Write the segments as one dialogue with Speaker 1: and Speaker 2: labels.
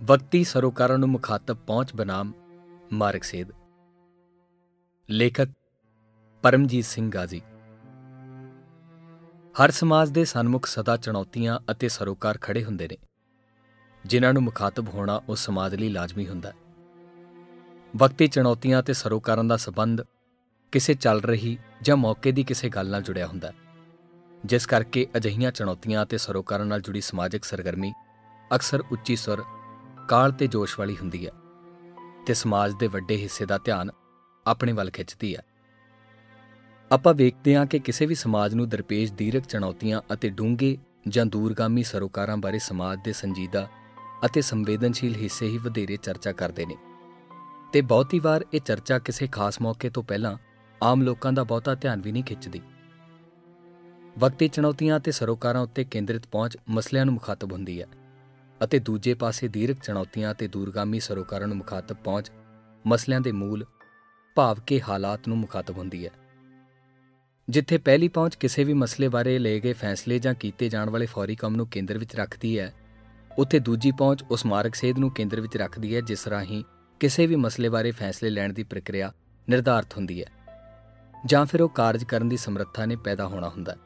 Speaker 1: ਵਕਤੀ ਸਰੋਕਾਰਾਂ ਨੂੰ ਮੁਖਾਤਬ ਪਹੁੰਚ ਬਨਾਮ ਮਾਰਕਸੇਦ ਲੇਖਕ ਪਰਮਜੀਤ ਸਿੰਘ ਗਾਜ਼ੀ। ਹਰ ਸਮਾਜ ਦੇ ਸਨਮੁਖ ਸਦਾ ਚੁਣੌਤੀਆਂ ਅਤੇ ਸਰੋਕਾਰ ਖੜੇ ਹੁੰਦੇ ਨੇ, ਜਿਨ੍ਹਾਂ ਨੂੰ ਮੁਖਾਤਬ ਹੋਣਾ ਉਸ ਸਮਾਜ ਲਈ ਲਾਜ਼ਮੀ ਹੁੰਦਾ ਹੈ। ਵਕਤੀ ਚੁਣੌਤੀਆਂ ਅਤੇ ਸਰੋਕਾਰਾਂ ਦਾ ਸਬੰਧ ਕਿਸੇ ਚੱਲ ਰਹੀ ਜਾਂ ਮੌਕੇ ਦੀ ਕਿਸੇ ਗੱਲ ਨਾਲ ਜੁੜਿਆ ਹੁੰਦਾ ਹੈ, ਜਿਸ ਕਰਕੇ ਅਜਿਹੀਆਂ ਚੁਣੌਤੀਆਂ ਅਤੇ ਸਰੋਕਾਰਾਂ ਨਾਲ ਜੁੜੀ ਸਮਾਜਿਕ ਸਰਗਰਮੀ ਅਕਸਰ ਉੱਚੀ ਸੁਰ ਕਾਲ ਤੇ ਜੋਸ਼ ਵਾਲੀ ਹੁੰਦੀ ਹੈ ਤੇ ਸਮਾਜ ਦੇ ਵੱਡੇ ਹਿੱਸੇ ਦਾ ਧਿਆਨ ਆਪਣੇ ਵੱਲ ਖਿੱਚਦੀ ਹੈ। ਆਪਾਂ ਵੇਖਦੇ ਹਾਂ ਕਿ ਕਿਸੇ ਵੀ ਸਮਾਜ ਨੂੰ ਦਰਪੇਸ਼ ਦੀਰਘ ਚੁਣੌਤੀਆਂ ਅਤੇ ਡੂੰਘੇ ਜਾਂ ਦੂਰਗਾਮੀ ਸਰੋਕਾਰਾਂ ਬਾਰੇ ਸਮਾਜ ਦੇ ਸੰਜੀਦਾ ਅਤੇ ਸੰਵੇਦਨਸ਼ੀਲ ਹਿੱਸੇ ਹੀ ਵਧੇਰੇ ਚਰਚਾ ਕਰਦੇ ਨੇ। ਤੇ ਬਹੁਤੀ ਵਾਰ ਇਹ ਚਰਚਾ ਕਿਸੇ ਖਾਸ ਮੌਕੇ ਤੋਂ ਪਹਿਲਾਂ ਆਮ ਲੋਕਾਂ ਦਾ ਬਹੁਤਾ ਧਿਆਨ ਵੀ ਨਹੀਂ ਖਿੱਚਦੀ। ਵਕਤੀ ਚੁਣੌਤੀਆਂ ਤੇ ਸਰੋਕਾਰਾਂ ਉੱਤੇ ਕੇਂਦਰਿਤ ਪਹੁੰਚ ਮਸਲਿਆਂ ਨੂੰ ਮੁਖਾਤਬ ਹੁੰਦੀ ਹੈ। ਅਤੇ ਦੂਜੇ ਪਾਸੇ ਦੀਰਘ ਚੁਣੌਤੀਆਂ ਤੇ ਦੂਰਗਾਮੀ ਸਰੋਕਾਰਾਂ ਨੂੰ ਮੁਖਾਤਬ ਪਹੁੰਚ ਮਸਲਿਆਂ ਦੇ ਮੂਲ ਭਾਵ ਕੇ ਹਾਲਾਤ ਨੂੰ ਮੁਖਾਤਬ ਹੁੰਦੀ ਹੈ। ਜਿੱਥੇ ਪਹਿਲੀ ਪਹੁੰਚ ਕਿਸੇ ਵੀ ਮਸਲੇ ਬਾਰੇ ਲਏ ਗਏ ਫੈਸਲੇ ਜਾਂ ਕੀਤੇ ਜਾਣ ਵਾਲੇ ਫੌਰੀ ਕੰਮ ਨੂੰ ਕੇਂਦਰ ਵਿੱਚ ਰੱਖਦੀ ਹੈ, ਉੱਥੇ ਦੂਜੀ ਪਹੁੰਚ ਉਸ ਮਾਰਗ ਸੇਧ ਨੂੰ ਕੇਂਦਰ ਵਿੱਚ ਰੱਖਦੀ ਹੈ ਜਿਸ ਰਾਹੀਂ ਕਿਸੇ ਵੀ ਮਸਲੇ ਬਾਰੇ ਫੈਸਲੇ ਲੈਣ ਦੀ ਪ੍ਰਕਿਰਿਆ ਨਿਰਧਾਰਤ ਹੁੰਦੀ ਹੈ ਜਾਂ ਫਿਰ ਉਹ ਕਾਰਜ ਕਰਨ ਦੀ ਸਮਰੱਥਾ ਨੇ ਪੈਦਾ ਹੋਣਾ ਹੁੰਦਾ ਹੈ।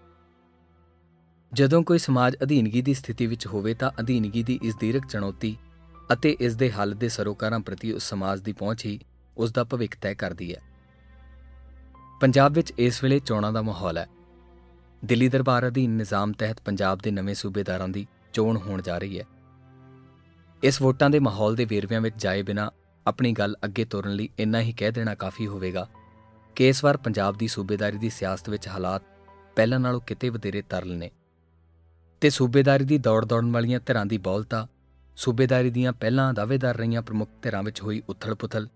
Speaker 1: ਜਦੋਂ ਕੋਈ ਸਮਾਜ ਅਧੀਨਗੀ ਦੀ ਸਥਿਤੀ ਵਿੱਚ ਹੋਵੇ ਤਾਂ ਅਧੀਨਗੀ ਦੀ ਇਸ ਦੀਰਘ ਚੁਣੌਤੀ ਅਤੇ ਇਸ ਦੇ ਹੱਲ ਦੇ ਸਰੋਕਾਰਾਂ ਪ੍ਰਤੀ ਉਸ ਸਮਾਜ ਦੀ ਪਹੁੰਚ ਹੀ ਉਸ ਦਾ ਭਵਿੱਖ ਤੈਅ ਕਰਦੀ ਹੈ। ਪੰਜਾਬ ਵਿੱਚ ਇਸ ਵੇਲੇ ਚੋਣਾਂ ਦਾ ਮਾਹੌਲ ਹੈ। ਦਿੱਲੀ ਦਰਬਾਰ ਅਧੀਨ ਨਿਜ਼ਾਮ ਤਹਿਤ ਪੰਜਾਬ ਦੇ ਨਵੇਂ ਸੂਬੇਦਾਰਾਂ ਦੀ ਚੋਣ ਹੋਣ ਜਾ ਰਹੀ ਹੈ। ਇਸ ਵੋਟਾਂ ਦੇ ਮਾਹੌਲ ਦੇ ਵੇਰਵਿਆਂ ਵਿੱਚ ਜਾਏ ਬਿਨਾ ਆਪਣੀ ਗੱਲ ਅੱਗੇ ਤੋਰਨ ਲਈ ਇੰਨਾ ਹੀ ਕਹਿ ਦੇਣਾ ਕਾਫੀ ਹੋਵੇਗਾ ਕਿ ਇਸ ਵਾਰ ਪੰਜਾਬ ਦੀ ਸੂਬੇਦਾਰੀ ਦੀ ਸਿਆਸਤ ਵਿੱਚ ਹਾਲਾਤ ਪਹਿਲਾਂ ਨਾਲੋਂ ਕਿਤੇ ਵਧੇਰੇ ਤਰਲ ਨੇ। ਤੇ ਸੂਬੇਦਾਰੀ ਦੀ ਦੌੜ ਦੌੜਨ ਵਾਲੀਆਂ ਧਿਰਾਂ ਦੀ ਬੌਲਤਾ, ਸੂਬੇਦਾਰੀ ਦੀਆਂ ਪਹਿਲਾਂ ਦਾਅਵੇਦਾਰ ਰਹੀਆਂ ਪ੍ਰਮੁੱਖ ਧਿਰਾਂ ਵਿੱਚ ਹੋਈ ਉਥਲ-ਪੁਥਲ।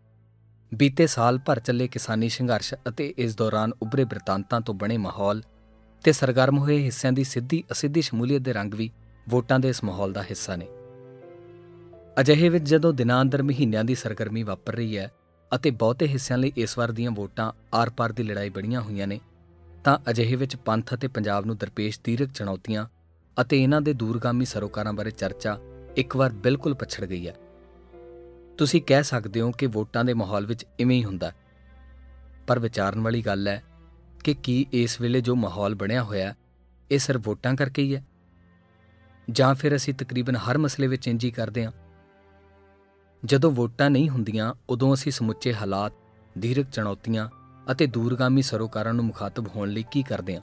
Speaker 1: ਬੀਤੇ ਸਾਲ ਭਰ ਚੱਲੇ ਕਿਸਾਨੀ ਸੰਘਰਸ਼ ਅਤੇ ਇਸ ਦੌਰਾਨ ਉੱਭਰੇ ਬ੍ਰਿਤਾਂਤਾਂ ਤੋਂ ਬਣੇ ਮਾਹੌਲ ਤੇ ਸਰਗਰਮ ਹੋਏ ਹਿੱਸਿਆਂ ਦੀ ਸਿੱਧੀ ਅਸਿੱਧੀ ਸ਼ਮੂਲੀਅਤ ਦੇ ਰੰਗ ਵੀ ਵੋਟਾਂ ਦੇ ਇਸ ਮਾਹੌਲ ਦਾ ਹਿੱਸਾ ਨੇ। ਅਜਿਹੇ ਵਿੱਚ ਜਦੋਂ ਦਿਨਾਂ ਅੰਦਰ ਮਹੀਨਿਆਂ ਦੀ ਸਰਗਰਮੀ ਵਾਪਰ ਰਹੀ ਹੈ ਅਤੇ ਬਹੁਤੇ ਹਿੱਸਿਆਂ ਲਈ ਇਸ ਵਾਰ ਦੀਆਂ ਵੋਟਾਂ ਆਰ-ਪਾਰ ਦੀ ਲੜਾਈ ਬੜੀਆਂ ਹੋਈਆਂ ਨੇ, ਤਾਂ ਅਜਿਹੇ ਵਿੱਚ ਪੰਥ ਅਤੇ ਪੰਜਾਬ ਨੂੰ ਦਰਪੇਸ਼ ਦੀਰਘ ਚੁਣੌਤੀਆਂ ਅਤੇ ਇਹਨਾਂ ਦੇ ਦੂਰਗਾਮੀ ਸਰੋਕਾਰਾਂ ਬਾਰੇ ਚਰਚਾ ਇੱਕ ਵਾਰ ਬਿਲਕੁਲ ਪਛੜ ਗਈ ਹੈ। ਤੁਸੀਂ ਕਹਿ ਸਕਦੇ ਹੋ ਕਿ ਵੋਟਾਂ ਦੇ ਮਾਹੌਲ ਵਿੱਚ ਇਵੇਂ ਹੀ ਹੁੰਦਾ ਪਰ ਵਿਚਾਰਨ ਵਾਲੀ ਗੱਲ ਹੈ ਕਿ ਕੀ ਇਸ ਵੇਲੇ ਜੋ ਮਾਹੌਲ ਬਣਿਆ ਹੋਇਆ ਇਹ ਸਿਰਫ ਵੋਟਾਂ ਕਰਕੇ ਹੀ ਹੈ? ਜਾਂ ਫਿਰ ਅਸੀਂ ਤਕਰੀਬਨ ਹਰ ਮਸਲੇ ਵਿੱਚ ਇੰਜੀ ਕਰਦੇ ਹਾਂ। ਜਦੋਂ ਵੋਟਾਂ ਨਹੀਂ ਹੁੰਦੀਆਂ, ਉਦੋਂ ਅਸੀਂ ਸਮੁੱਚੇ ਹਾਲਾਤ ਦੀਰਘ ਚੁਣੌਤੀਆਂ ਅਤੇ ਦੂਰਗਾਮੀ ਸਰੋਕਾਰਾਂ ਨੂੰ ਮੁਖਾਤਬ ਹੋਣ ਲਈ ਕੀ ਕਰਦੇ ਹਾਂ?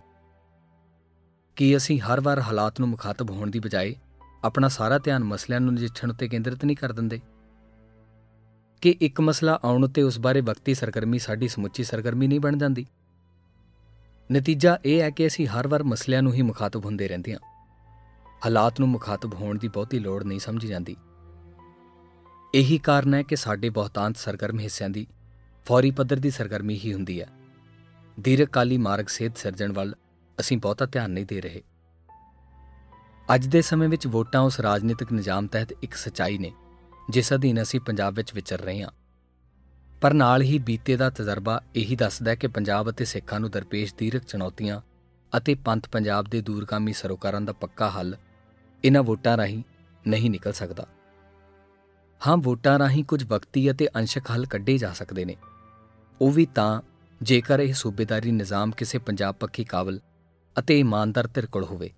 Speaker 1: ਕੀ ਅਸੀਂ ਹਰ ਵਾਰ ਹਾਲਾਤ ਨੂੰ ਮੁਖਾਤਬ ਹੋਣ ਦੀ ਬਜਾਏ ਆਪਣਾ ਸਾਰਾ ਧਿਆਨ ਮਸਲਿਆਂ ਨੂੰ ਨਜਿੱਠਣ ਉੱਤੇ ਕੇਂਦਰਿਤ ਨਹੀਂ ਕਰ ਦਿੰਦੇ। ਕਿ ਇੱਕ ਮਸਲਾ ਆਉਣ ਉੱਤੇ ਉਸ ਬਾਰੇ ਵਕਤੀ ਸਰਗਰਮੀ ਸਾਡੀ ਸਮੁੱਚੀ ਸਰਗਰਮੀ ਨਹੀਂ ਬਣ ਜਾਂਦੀ। ਨਤੀਜਾ ਇਹ ਹੈ ਕਿ ਅਸੀਂ ਹਰ ਵਾਰ ਮਸਲਿਆਂ ਨੂੰ ਹੀ ਮੁਖਾਤਬ ਹੁੰਦੇ ਰਹਿੰਦੇ ਹਾਂ। ਹਾਲਾਤ ਨੂੰ ਮੁਖਾਤਬ ਹੋਣ ਦੀ ਬਹੁਤੀ ਲੋੜ ਨਹੀਂ ਸਮਝੀ ਜਾਂਦੀ। ਇਹੀ ਕਾਰਨ ਹੈ ਕਿ ਸਾਡੇ ਬਹੁਤਾਂਤ ਸਰਗਰਮ ਹਿੱਸਿਆਂ ਦੀ ਫੌਰੀ ਪੱਧਰ ਦੀ ਸਰਗਰਮੀ ਹੀ ਹੁੰਦੀ ਹੈ। ਦੀਰਘਕਾਲੀ ਮਾਰਗ ਸੇਧ ਸਿਰਜਣ ਵੱਲ ਅਸੀਂ ਬਹੁਤਾ ਧਿਆਨ ਨਹੀਂ ਦੇ ਰਹੇ। ਅੱਜ ਦੇ ਸਮੇਂ ਵਿੱਚ ਵੋਟਾਂ ਉਸ ਰਾਜਨੀਤਿਕ ਨਿਜ਼ਾਮ ਤਹਿਤ ਇੱਕ ਸਚਾਈ ਨੇ, ਜਿਸ ਅਧੀਨ ਅਸੀਂ ਪੰਜਾਬ ਵਿੱਚ ਵਿਚਰ ਰਹੇ ਹਾਂ। ਪਰ ਨਾਲ ਹੀ ਬੀਤੇ ਦਾ ਤਜਰਬਾ ਇਹੀ ਦੱਸਦਾ ਹੈ ਕਿ ਪੰਜਾਬ ਅਤੇ ਸਿੱਖਾਂ ਨੂੰ ਦਰਪੇਸ਼ ਦੀਰਘ ਚੁਣੌਤੀਆਂ ਅਤੇ ਪੰਥ ਪੰਜਾਬ ਦੇ ਦੂਰਗਾਮੀ ਸਰੋਕਾਰਾਂ ਦਾ ਪੱਕਾ ਹੱਲ ਇਹਨਾਂ ਵੋਟਾਂ ਰਾਹੀਂ ਨਹੀਂ ਨਿਕਲ ਸਕਦਾ। ਹਾਂ, ਵੋਟਾਂ ਰਾਹੀਂ ਕੁਝ ਵਕਤੀ ਅਤੇ ਅੰਸ਼ਕ ਹੱਲ ਕੱਢੇ ਜਾ ਸਕਦੇ ਨੇ। ਉਹ ਵੀ ਤਾਂ ਜੇਕਰ ਇਹ ਸੂਬੇਦਾਰੀ ਨਿਜ਼ਾਮ ਕਿਸੇ ਪੰਜਾਬ ਪੱਖੀ ਕਾਬਲ ਅਤੇ ਇਮਾਨਦਾਰ ਧਿਰ ਕੋਲ ਹੋਵੇ,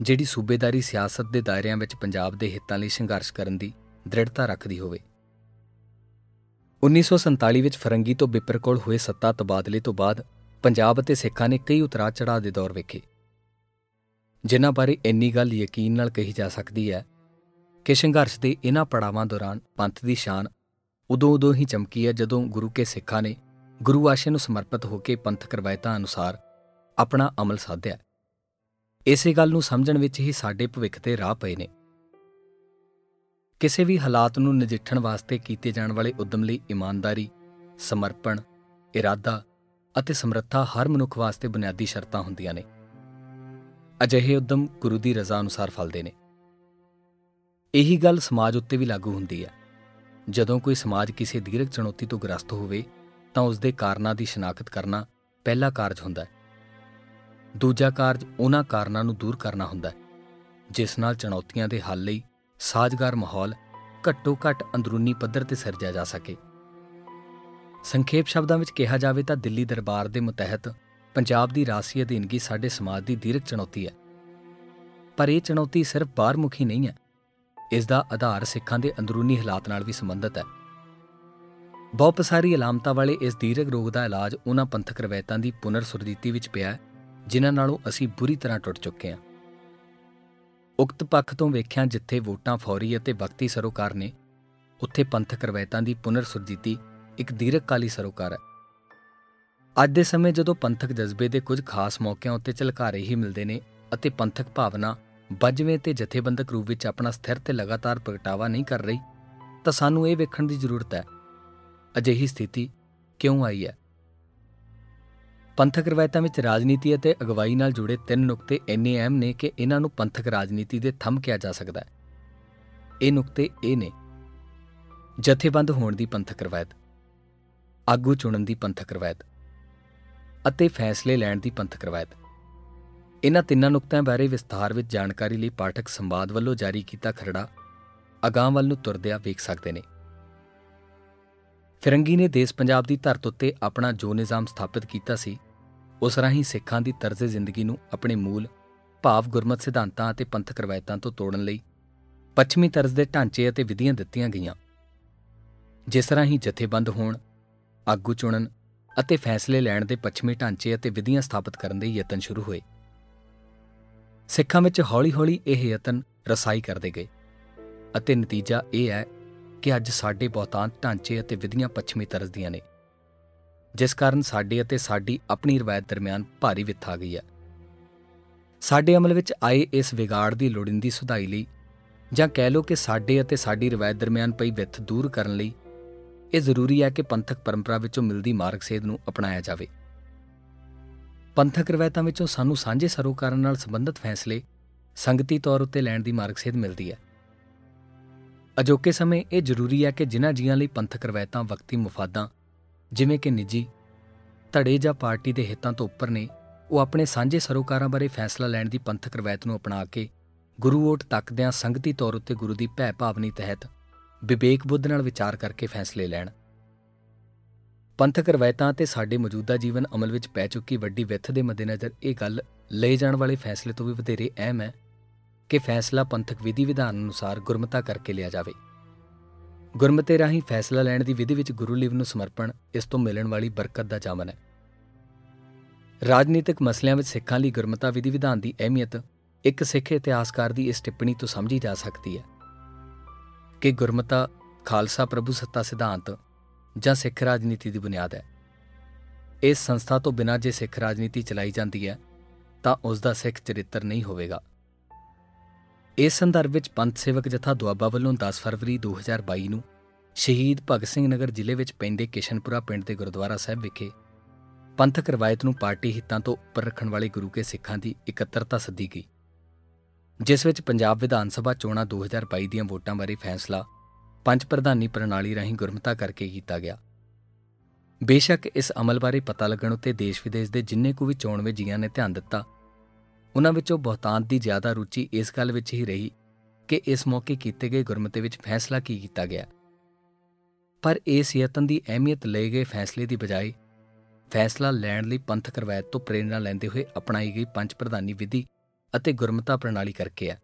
Speaker 1: ਜਿਹੜੀ ਸੂਬੇਦਾਰੀ ਸਿਆਸਤ ਦੇ ਦਾਇਰਿਆਂ ਵਿੱਚ ਪੰਜਾਬ ਦੇ ਹਿੱਤਾਂ ਲਈ ਸੰਘਰਸ਼ ਕਰਨ ਦੀ ਦ੍ਰਿੜਤਾ ਰੱਖਦੀ ਹੋਵੇ। 1947 ਵਿੱਚ ਫਰੰਗੀ ਤੋਂ ਬਿਪਰ ਕੋਲ ਹੋਏ ਸੱਤਾ ਤਬਾਦਲੇ ਤੋਂ ਬਾਅਦ ਪੰਜਾਬ ਅਤੇ ਸਿੱਖਾਂ ਨੇ ਕਈ ਉਤਰਾਅ ਚੜਾਅ ਦੇ ਦੌਰ ਵੇਖੇ, ਜਿਨ੍ਹਾਂ ਬਾਰੇ ਇੰਨੀ ਗੱਲ ਯਕੀਨ ਨਾਲ ਕਹੀ ਜਾ ਸਕਦੀ ਹੈ ਕਿ ਸੰਘਰਸ਼ ਦੇ ਇਹਨਾਂ ਪੜਾਵਾਂ ਦੌਰਾਨ ਪੰਥ ਦੀ ਸ਼ਾਨ ਉਦੋਂ ਉਦੋਂ ਹੀ ਚਮਕੀ ਹੈ ਜਦੋਂ ਗੁਰੂ ਕੇ ਸਿੱਖਾਂ ਨੇ ਗੁਰੂ ਆਸ਼ੇ ਨੂੰ ਸਮਰਪਿਤ ਹੋ ਕੇ ਪੰਥਕ ਰਵਾਇਤਾਂ ਅਨੁਸਾਰ ਆਪਣਾ ਅਮਲ ਸਾਧਿਆ ਇਸੇ ਗੱਲ ਨੂੰ ਸਮਝਣ ਵਿੱਚ ਹੀ ਸਾਡੇ ਭਵਿੱਖ ਤੇ ਰਾਹ ਪਏ ਨੇ। ਕਿਸੇ ਵੀ ਹਾਲਾਤ ਨੂੰ ਨਜਿੱਠਣ ਵਾਸਤੇ ਕੀਤੇ ਜਾਣ ਵਾਲੇ ਉਦਮ ਲਈ ਇਮਾਨਦਾਰੀ, ਸਮਰਪਣ, ਇਰਾਦਾ ਅਤੇ ਸਮਰੱਥਾ ਹਰ ਮਨੁੱਖ ਵਾਸਤੇ ਬੁਨਿਆਦੀ ਸ਼ਰਤਾਂ ਹੁੰਦੀਆਂ ਨੇ। ਅਜਿਹੇ ਉਦਮ ਗੁਰੂ ਦੀ ਰਜ਼ਾ ਅਨੁਸਾਰ ਫਲਦੇ ਨੇ। ਇਹੀ ਗੱਲ ਸਮਾਜ ਉੱਤੇ ਵੀ ਲਾਗੂ ਹੁੰਦੀ ਹੈ। ਜਦੋਂ ਕੋਈ ਸਮਾਜ ਕਿਸੇ ਦੀਰਘ ਚੁਣੌਤੀ ਤੋਂ ਗ੍ਰਸਤ ਹੋਵੇ, ਤਾਂ ਉਸ ਦੇ ਕਾਰਨਾਂ ਦੀ ਸ਼ਨਾਖਤ ਕਰਨਾ ਪਹਿਲਾ ਕਾਰਜ ਹੁੰਦਾ ਹੈ। ਦੂਜਾ ਕਾਰਜ ਉਹਨਾਂ ਕਾਰਨਾਂ ਨੂੰ ਦੂਰ ਕਰਨਾ ਹੁੰਦਾ ਹੈ, ਜਿਸ ਨਾਲ ਚੁਣੌਤੀਆਂ ਦੇ ਹੱਲ ਲਈ ਸਾਜ਼ਗਾਰ ਮਾਹੌਲ ਘੱਟੋ ਘੱਟ ਅੰਦਰੂਨੀ ਪੱਧਰ ਤੇ ਸਿਰਜਿਆ ਜਾ ਸਕੇ। ਸੰਖੇਪ ਸ਼ਬਦਾਂ ਵਿੱਚ ਕਿਹਾ ਜਾਵੇ ਤਾਂ ਦਿੱਲੀ ਦਰਬਾਰ ਦੇ ਮੁਤਹਿਤ ਪੰਜਾਬ ਦੀ ਰਾਸੀ ਅਧੀਨਗੀ ਸਾਡੇ ਸਮਾਜ ਦੀ ਦੀਰਘ ਚੁਣੌਤੀ ਹੈ। ਪਰ ਇਹ ਚੁਣੌਤੀ ਸਿਰਫ ਬਾਹਰਮੁਖੀ ਨਹੀਂ ਹੈ, ਇਸ ਦਾ ਆਧਾਰ ਸਿੱਖਾਂ ਦੇ ਅੰਦਰੂਨੀ ਹਾਲਾਤ ਨਾਲ ਵੀ ਸੰਬੰਧਿਤ ਹੈ। ਬਹੁਪਸਾਰੀ ਅਲਾਮਤਾਂ ਵਾਲੇ ਇਸ ਦੀਰਘ ਰੋਗ ਦਾ ਇਲਾਜ ਉਹਨਾਂ ਪੰਥਕ ਰਵਾਇਤਾਂ ਦੀ ਪੁਨਰ ਸੁਰਜੀਤੀ ਵਿੱਚ ਪਿਆ ਹੈ ਜਿਨ੍ਹਾਂ ਨਾਲੋਂ ਅਸੀਂ ਬੁਰੀ ਤਰ੍ਹਾਂ ਟੁੱਟ ਚੁੱਕੇ ਹਾਂ। ਉਕਤ ਪੱਖ ਤੋਂ ਵੇਖਿਆ ਜਿੱਥੇ ਵੋਟਾਂ ਫੌਰੀ ਅਤੇ ਵਕਤੀ ਸਰੋਕਾਰ ਨੇ, ਉੱਥੇ ਪੰਥਕ ਰਵਾਇਤਾਂ ਦੀ ਪੁਨਰ ਸੁਰਜੀਤੀ ਇੱਕ ਦੀਰਘਕਾਲੀ ਸਰੋਕਾਰ ਹੈ। ਅੱਜ ਦੇ ਸਮੇਂ ਜਦੋਂ ਪੰਥਕ ਜਜ਼ਬੇ ਦੇ ਕੁਝ ਖਾਸ ਮੌਕਿਆਂ ਉੱਤੇ ਝਲਕਾਰੇ ਹੀ ਮਿਲਦੇ ਨੇ ਅਤੇ ਪੰਥਕ ਭਾਵਨਾ ਵੱਜਵੇਂ ਤੇ ਜਥੇਬੰਦਕ ਰੂਪ ਵਿੱਚ ਆਪਣਾ ਸਥਿਰ ਤੇ ਲਗਾਤਾਰ ਪ੍ਰਗਟਾਵਾ ਨਹੀਂ ਕਰ ਰਹੀ, ਤਾਂ ਸਾਨੂੰ ਇਹ ਵੇਖਣ ਦੀ ਜ਼ਰੂਰਤ ਹੈ, ਅਜਿਹੀ ਸਥਿਤੀ ਕਿਉਂ ਆਈ ਹੈ? ਪੰਥਕ ਰਵਾਇਤਾਂ ਵਿੱਚ ਰਾਜਨੀਤੀ ਅਤੇ ਅਗਵਾਈ ਨਾਲ ਜੁੜੇ ਤਿੰਨ ਨੁਕਤੇ ਇੰਨੇ ਅਹਿਮ ਨੇ ਕਿ ਇਹਨਾਂ ਨੂੰ ਪੰਥਕ ਰਾਜਨੀਤੀ ਦੇ ਥੰਮ ਕਿਹਾ ਜਾ ਸਕਦਾ ਹੈ। ਇਹ ਨੁਕਤੇ ਇਹ ਨੇ, ਜਥੇਬੰਦ ਹੋਣ ਦੀ ਪੰਥਕ ਰਵਾਇਤ, ਆਗੂ ਚੁਣਨ ਦੀ ਪੰਥਕ ਰਵਾਇਤ ਅਤੇ ਫੈਸਲੇ ਲੈਣ ਦੀ ਪੰਥਕ ਰਵਾਇਤ। ਇਹਨਾਂ ਤਿੰਨਾਂ ਨੁਕਤਿਆਂ ਬਾਰੇ ਵਿਸਥਾਰ ਵਿੱਚ ਜਾਣਕਾਰੀ ਲਈ ਪਾਠਕ ਸੰਵਾਦ ਵੱਲੋਂ ਜਾਰੀ ਕੀਤਾ ਖਰੜਾ ਅਗਾਹ ਵੱਲ ਨੂੰ ਤੁਰਦਿਆਂ ਵੇਖ ਸਕਦੇ ਨੇ। ਫਿਰੰਗੀ ਨੇ ਦੇਸ਼ ਪੰਜਾਬ ਦੀ ਧਰਤ ਉੱਤੇ ਆਪਣਾ ਜੋ ਨਿਜ਼ਾਮ ਸਥਾਪਿਤ ਕੀਤਾ ਸੀ ਉਸ ਰਾਹੀਂ ਸਿੱਖਾਂ ਦੀ ਤਰਜ਼ੇ ਜ਼ਿੰਦਗੀ ਨੂੰ ਆਪਣੇ ਮੂਲ, ਭਾਵ ਗੁਰਮਤ ਸਿਧਾਂਤਾਂ ਅਤੇ ਪੰਥਕ ਰਵਾਇਤਾਂ ਤੋਂ ਤੋੜਨ ਲਈ ਪੱਛਮੀ ਤਰਜ਼ ਦੇ ਢਾਂਚੇ ਅਤੇ ਵਿਧੀਆਂ ਦਿੱਤੀਆਂ ਗਈਆਂ। ਜਿਸ ਰਾਹੀਂ ਜਥੇਬੰਦ ਹੋਣ, ਆਗੂ ਚੁਣਨ ਅਤੇ ਫੈਸਲੇ ਲੈਣ ਦੇ ਪੱਛਮੀ ਢਾਂਚੇ ਅਤੇ ਵਿਧੀਆਂ ਸਥਾਪਿਤ ਕਰਨ ਦੇ ਯਤਨ ਸ਼ੁਰੂ ਹੋਏ। ਸਿੱਖਾਂ ਵਿੱਚ ਹੌਲੀ-ਹੌਲੀ ਇਹ ਯਤਨ ਰਸਾਈ ਕਰਦੇ ਗਏ ਅਤੇ ਨਤੀਜਾ ਇਹ ਹੈ ਕਿ ਅੱਜ ਸਾਡੇ ਬਹੁਤਾਂਤ ਢਾਂਚੇ ਅਤੇ ਵਿਧੀਆਂ ਪੱਛਮੀ ਤਰਜ਼ ਦੀਆਂ ਨੇ। ਜਿਸ ਕਾਰਨ ਸਾਡੇ ਅਤੇ ਸਾਡੀ ਆਪਣੀ ਰਵਾਇਤ ਦਰਮਿਆਨ ਭਾਰੀ ਵਿਥ ਆ ਗਈ ਹੈ। ਸਾਡੇ ਅਮਲ ਵਿੱਚ ਆਏ ਇਸ ਵਿਗਾੜ ਦੀ ਲੋੜਿੰਦੀ ਸੁਧਾਈ ਲਈ ਜਾਂ ਕਹਿ ਲਓ ਕਿ ਸਾਡੇ ਅਤੇ ਸਾਡੀ ਰਵਾਇਤ ਦਰਮਿਆਨ ਪਈ ਵਿਥ ਦੂਰ ਕਰਨ ਲਈ ਇਹ ਜ਼ਰੂਰੀ ਹੈ ਕਿ ਪੰਥਕ ਪਰੰਪਰਾ ਵਿੱਚੋਂ ਮਿਲਦੀ ਮਾਰਗ ਸੇਧ ਨੂੰ ਅਪਣਾਇਆ ਜਾਵੇ। ਪੰਥਕ ਰਵਾਇਤਾਂ ਵਿੱਚੋਂ ਸਾਨੂੰ ਸਾਂਝੇ ਸਰੋਕਾਰਾਂ ਨਾਲ ਸੰਬੰਧਿਤ ਫੈਸਲੇ ਸੰਗਤੀ ਤੌਰ ਉੱਤੇ ਲੈਣ ਦੀ ਮਾਰਗ ਸੇਧ ਮਿਲਦੀ ਹੈ। ਅਜੋਕੇ ਸਮੇਂ ਇਹ ਜ਼ਰੂਰੀ ਹੈ ਕਿ ਜਿਨ੍ਹਾਂ ਜੀਆਂ ਲਈ ਪੰਥਕ ਰਵਾਇਤਾਂ ਵਕਤੀ ਮੁਫਾਦਾਂ ਜਿਵੇਂ ਕਿ ਨਿੱਜੀ ਧੜੇ ਜਾਂ ਪਾਰਟੀ ਦੇ ਹਿੱਤਾਂ ਤੋਂ ਉੱਪਰ ਨੇ, ਉਹ ਆਪਣੇ ਸਾਂਝੇ ਸਰੋਕਾਰਾਂ ਬਾਰੇ ਫੈਸਲਾ ਲੈਣ ਦੀ ਪੰਥਕ ਰਵਾਇਤ ਨੂੰ ਅਪਣਾ ਕੇ ਗੁਰੂ ਓਟ ਤੱਕਦਿਆਂ ਸੰਗਤੀ ਤੌਰ ਉੱਤੇ ਗੁਰੂ ਦੀ ਭੈ ਭਾਵਨੀ ਤਹਿਤ ਵਿਵੇਕ ਬੁੱਧ ਨਾਲ ਵਿਚਾਰ ਕਰਕੇ ਫੈਸਲੇ ਲੈਣ। ਪੰਥਕ ਰਵਾਇਤਾਂ ਤੇ ਸਾਡੇ ਮੌਜੂਦਾ ਜੀਵਨ ਅਮਲ ਵਿੱਚ ਪੈ ਚੁੱਕੀ ਵੱਡੀ ਵਿਥ ਦੇ ਮੱਦੇਨਜ਼ਰ ਇਹ ਗੱਲ ਲਏ ਜਾਣ ਵਾਲੇ ਫੈਸਲੇ ਤੋਂ ਵੀ ਵਧੇਰੇ ਅਹਿਮ ਹੈ ਕਿ ਫੈਸਲਾ ਪੰਥਕ ਵਿਧੀ ਵਿਧਾਨ ਅਨੁਸਾਰ ਗੁਰਮਤਾ ਕਰਕੇ ਲਿਆ ਜਾਵੇ। ਗੁਰਮਤੇ ਰਾਹੀਂ ਫੈਸਲਾ ਲੈਣ ਦੀ ਵਿਧੀ ਵਿੱਚ ਗੁਰੂ ਲਿਵ ਨੂੰ ਸਮਰਪਣ, ਇਸ ਤੋਂ ਮਿਲਣ ਵਾਲੀ ਬਰਕਤ ਦਾ ਜਾਮਨ ਹੈ। ਰਾਜਨੀਤਿਕ ਮਸਲਿਆਂ ਵਿੱਚ ਸਿੱਖਾਂ ਲਈ ਗੁਰਮਤਾ ਵਿਧੀ ਵਿਧਾਨ ਦੀ ਅਹਿਮੀਅਤ ਇੱਕ ਸਿੱਖ ਇਤਿਹਾਸਕਾਰ ਦੀ ਇਸ ਟਿੱਪਣੀ ਤੋਂ ਸਮਝੀ ਜਾ ਸਕਦੀ ਹੈ ਕਿ ਗੁਰਮਤਾ ਖਾਲਸਾ ਪ੍ਰਭੂ ਸੱਤਾ ਸਿਧਾਂਤ ਜਾਂ ਸਿੱਖ ਰਾਜਨੀਤੀ ਦੀ ਬੁਨਿਆਦ ਹੈ। ਇਸ ਸੰਸਥਾ ਤੋਂ ਬਿਨਾਂ ਜੇ ਸਿੱਖ ਰਾਜਨੀਤੀ ਚਲਾਈ ਜਾਂਦੀ ਹੈ, ਤਾਂ ਉਸ ਦਾ ਸਿੱਖ ਚਰਿੱਤਰ ਨਹੀਂ ਹੋਵੇਗਾ। ਇਸ ਸੰਦਰਭ ਵਿੱਚ ਪੰਥ ਸੇਵਕ ਜਥਾ ਦੁਆਬਾ ਵੱਲੋਂ 10 ਫਰਵਰੀ 2022 ਨੂੰ ਸ਼ਹੀਦ ਭਗਤ ਸਿੰਘ ਨਗਰ ਜ਼ਿਲ੍ਹੇ ਵਿੱਚ ਪੈਂਦੇ ਕਿਸ਼ਨਪੁਰਾ ਪਿੰਡ ਦੇ ਗੁਰਦੁਆਰਾ ਸਾਹਿਬ ਵਿਖੇ ਪੰਥਕ ਰਵਾਇਤ ਨੂੰ ਪਾਰਟੀ ਹਿੱਤਾਂ ਤੋਂ ਉੱਪਰ ਰੱਖਣ ਵਾਲੇ ਗੁਰੂ ਕੇ ਸਿੱਖਾਂ ਦੀ ਇਕੱਤਰਤਾ ਸੱਦੀ ਗਈ, ਜਿਸ ਵਿੱਚ ਪੰਜਾਬ ਵਿਧਾਨ ਸਭਾ ਚੋਣਾਂ 2022 ਦੀਆਂ ਵੋਟਾਂ ਬਾਰੇ ਫੈਸਲਾ ਪੰਜ ਪ੍ਰਧਾਨੀ ਪ੍ਰਣਾਲੀ ਰਾਹੀਂ ਗੁਰਮਤਾ ਕਰਕੇ ਕੀਤਾ ਗਿਆ। ਬੇਸ਼ੱਕ ਇਸ ਅਮਲ ਬਾਰੇ ਪਤਾ ਲੱਗਣ ਉਤੇ ਦੇਸ਼ ਵਿਦੇਸ਼ ਦੇ ਜਿੰਨੇ ਕੋ ਵੀ ਚੋਣਵੇਂ ਜੀਆਂ ਨੇ ਧਿਆਨ ਦਿੱਤਾ ਉਹਨਾਂ ਵਿੱਚੋਂ ਬਹੁਤਾਂਤ ਦੀ ਜ਼ਿਆਦਾ ਰੁਚੀ ਇਸ ਗੱਲ ਵਿੱਚ ਹੀ ਰਹੀ ਕਿ ਇਸ ਮੌਕੇ ਕੀਤੇ ਗਏ ਗੁਰਮਤੇ ਵਿੱਚ ਫੈਸਲਾ ਕੀ ਕੀਤਾ ਗਿਆ। ਪਰ ਇਸ ਯਤਨ ਦੀ ਅਹਿਮੀਅਤ ਲਏ ਗਏ ਫੈਸਲੇ ਦੀ ਬਜਾਏ ਫੈਸਲਾ ਲੈਣ ਲਈ ਪੰਥਕ ਰਵਾਇਤ ਤੋਂ ਪ੍ਰੇਰਣਾ ਲੈਂਦੇ ਹੋਏ ਅਪਣਾਈ ਗਈ ਪੰਜ ਪ੍ਰਧਾਨੀ ਵਿਧੀ ਅਤੇ ਗੁਰਮਤਾ ਪ੍ਰਣਾਲੀ ਕਰਕੇ ਹੈ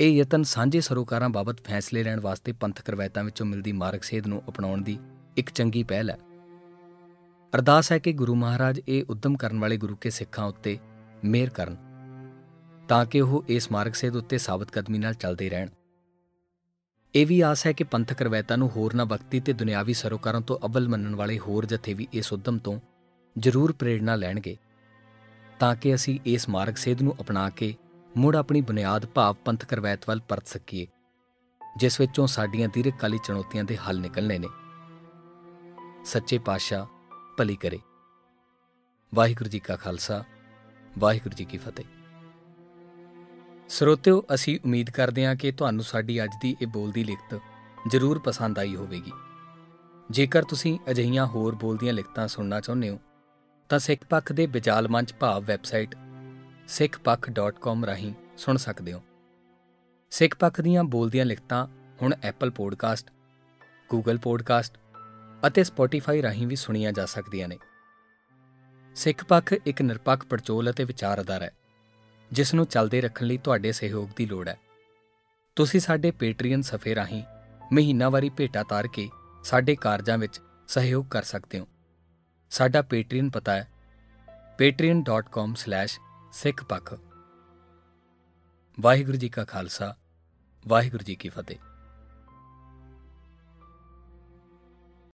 Speaker 1: ਇਹ ਯਤਨ ਸਾਂਝੇ ਸਰੋਕਾਰਾਂ ਬਾਬਤ ਫੈਸਲੇ ਲੈਣ ਵਾਸਤੇ ਪੰਥਕ ਰਵਾਇਤਾਂ ਵਿੱਚੋਂ ਮਿਲਦੀ ਮਾਰਗ ਸੇਧ ਨੂੰ ਅਪਣਾਉਣ ਦੀ ਇੱਕ ਚੰਗੀ ਪਹਿਲ ਹੈ। ਅਰਦਾਸ ਹੈ ਕਿ ਗੁਰੂ ਮਹਾਰਾਜ ਇਹ ਉਦਮ ਕਰਨ ਵਾਲੇ ਗੁਰੂ ਕੇ ਸਿੱਖਾਂ ਉੱਤੇ ਮਿਹਰ ਕਰਨ, ਤਾਂ ਕਿ ਉਹ ਇਸ ਮਾਰਗ ਸੇਧ ਉੱਤੇ ਸਾਬਤ ਕਦਮੀ ਨਾਲ ਚੱਲਦੇ ਰਹਿਣ। ਇਹ ਵੀ ਆਸ ਹੈ ਕਿ ਪੰਥਕ ਰਵਾਇਤਾਂ ਨੂੰ ਹੋਰ ਨਾ ਵਕਤੀ ਤੇ ਦੁਨਿਆਵੀ ਸਰੋਕਾਰਾਂ ਤੋਂ ਅਵਲ ਮੰਨਣ ਵਾਲੇ ਹੋਰ ਜਥੇ ਵੀ ਇਸ ਉਦਮ ਤੋਂ ਜ਼ਰੂਰ ਪ੍ਰੇਰਣਾ ਲੈਣਗੇ, ਤਾਂ ਕਿ ਅਸੀਂ ਇਸ ਮਾਰਗ ਸੇਧ ਨੂੰ ਅਪਣਾ ਕੇ ਮੁੜ ਆਪਣੀ ਬੁਨਿਆਦ ਭਾਵ ਪੰਥਕ ਰਵਾਇਤ ਵੱਲ ਪਰਤ ਸਕੀਏ, ਜਿਸ ਵਿੱਚੋਂ ਸਾਡੀਆਂ ਦੀਰਘਕਾਲੀ ਚੁਣੌਤੀਆਂ ਦੇ ਹੱਲ ਨਿਕਲਣੇ ਨੇ। ਸੱਚੇ ਪਾਤਸ਼ਾਹ ਭਲੀ ਕਰੇ। ਵਾਹਿਗੁਰੂ ਜੀ ਕਾ ਖਾਲਸਾ। ਵਾਹਿਗੁਰੂ ਜੀ ਕੀ ਫਤਿਹ। ਸਰੋਤਿਓ, ਅਸੀਂ ਉਮੀਦ ਕਰਦੇ ਹਾਂ ਕਿ ਤੁਹਾਨੂੰ ਸਾਡੀ ਅੱਜ ਦੀ ਇਹ ਬੋਲਦੀ ਲਿਖਤ ਜ਼ਰੂਰ ਪਸੰਦ ਆਈ ਹੋਵੇਗੀ। ਜੇਕਰ ਤੁਸੀਂ ਅਜਿਹੀਆਂ ਹੋਰ ਬੋਲਦੀਆਂ ਲਿਖਤਾਂ ਸੁਣਨਾ ਚਾਹੁੰਦੇ ਹੋ, ਤਾਂ ਸਿੱਖ ਪੱਖ ਦੇ ਵਿਚਾਲ ਮੰਚ ਭਾਵ ਵੈਬਸਾਈਟ sikhpakh.com ਰਾਹੀਂ ਸੁਣ ਸਕਦੇ ਹੋ। ਸਿੱਖ ਪੱਖ ਦੀਆਂ ਬੋਲਦੀਆਂ ਲਿਖਤਾਂ ਹੁਣ ਐਪਲ ਪੋਡਕਾਸਟ ਗੂਗਲ ਪੋਡਕਾਸਟ ਅਤੇ ਸਪੋਟੀਫਾਈ ਰਾਹੀਂ ਵੀ ਸੁਣੀਆਂ ਜਾ ਸਕਦੀਆਂ ਨੇ। ਸਿੱਖ ਪੱਖ ਇੱਕ ਨਿਰਪੱਖ ਪੜਚੋਲ ਅਤੇ ਵਿਚਾਰ ਅਧਾਰ ਹੈ, ਜਿਸ ਨੂੰ ਚੱਲਦੇ ਰੱਖਣ ਲਈ ਤੁਹਾਡੇ ਸਹਿਯੋਗ ਦੀ ਲੋੜ ਹੈ। ਤੁਸੀਂ ਸਾਡੇ ਪੇਟਰੀਅਨ ਸਫੇ ਰਾਹੀਂ ਮਹੀਨਾਵਾਰੀ ਭੇਟਾ ਤਾਰ ਕੇ ਸਾਡੇ ਕਾਰਜਾਂ ਵਿੱਚ ਸਹਿਯੋਗ ਕਰ ਸਕਦੇ ਹੋ। ਸਾਡਾ ਪੇਟਰੀਅਨ ਪਤਾ ਹੈ patreon.com/sikhpakh ਵਾਹਿਗੁਰੂ ਜੀ ਕਾ ਖਾਲਸਾ, ਵਾਹਿਗੁਰੂ ਜੀ ਕੀ ਫਤਿਹ।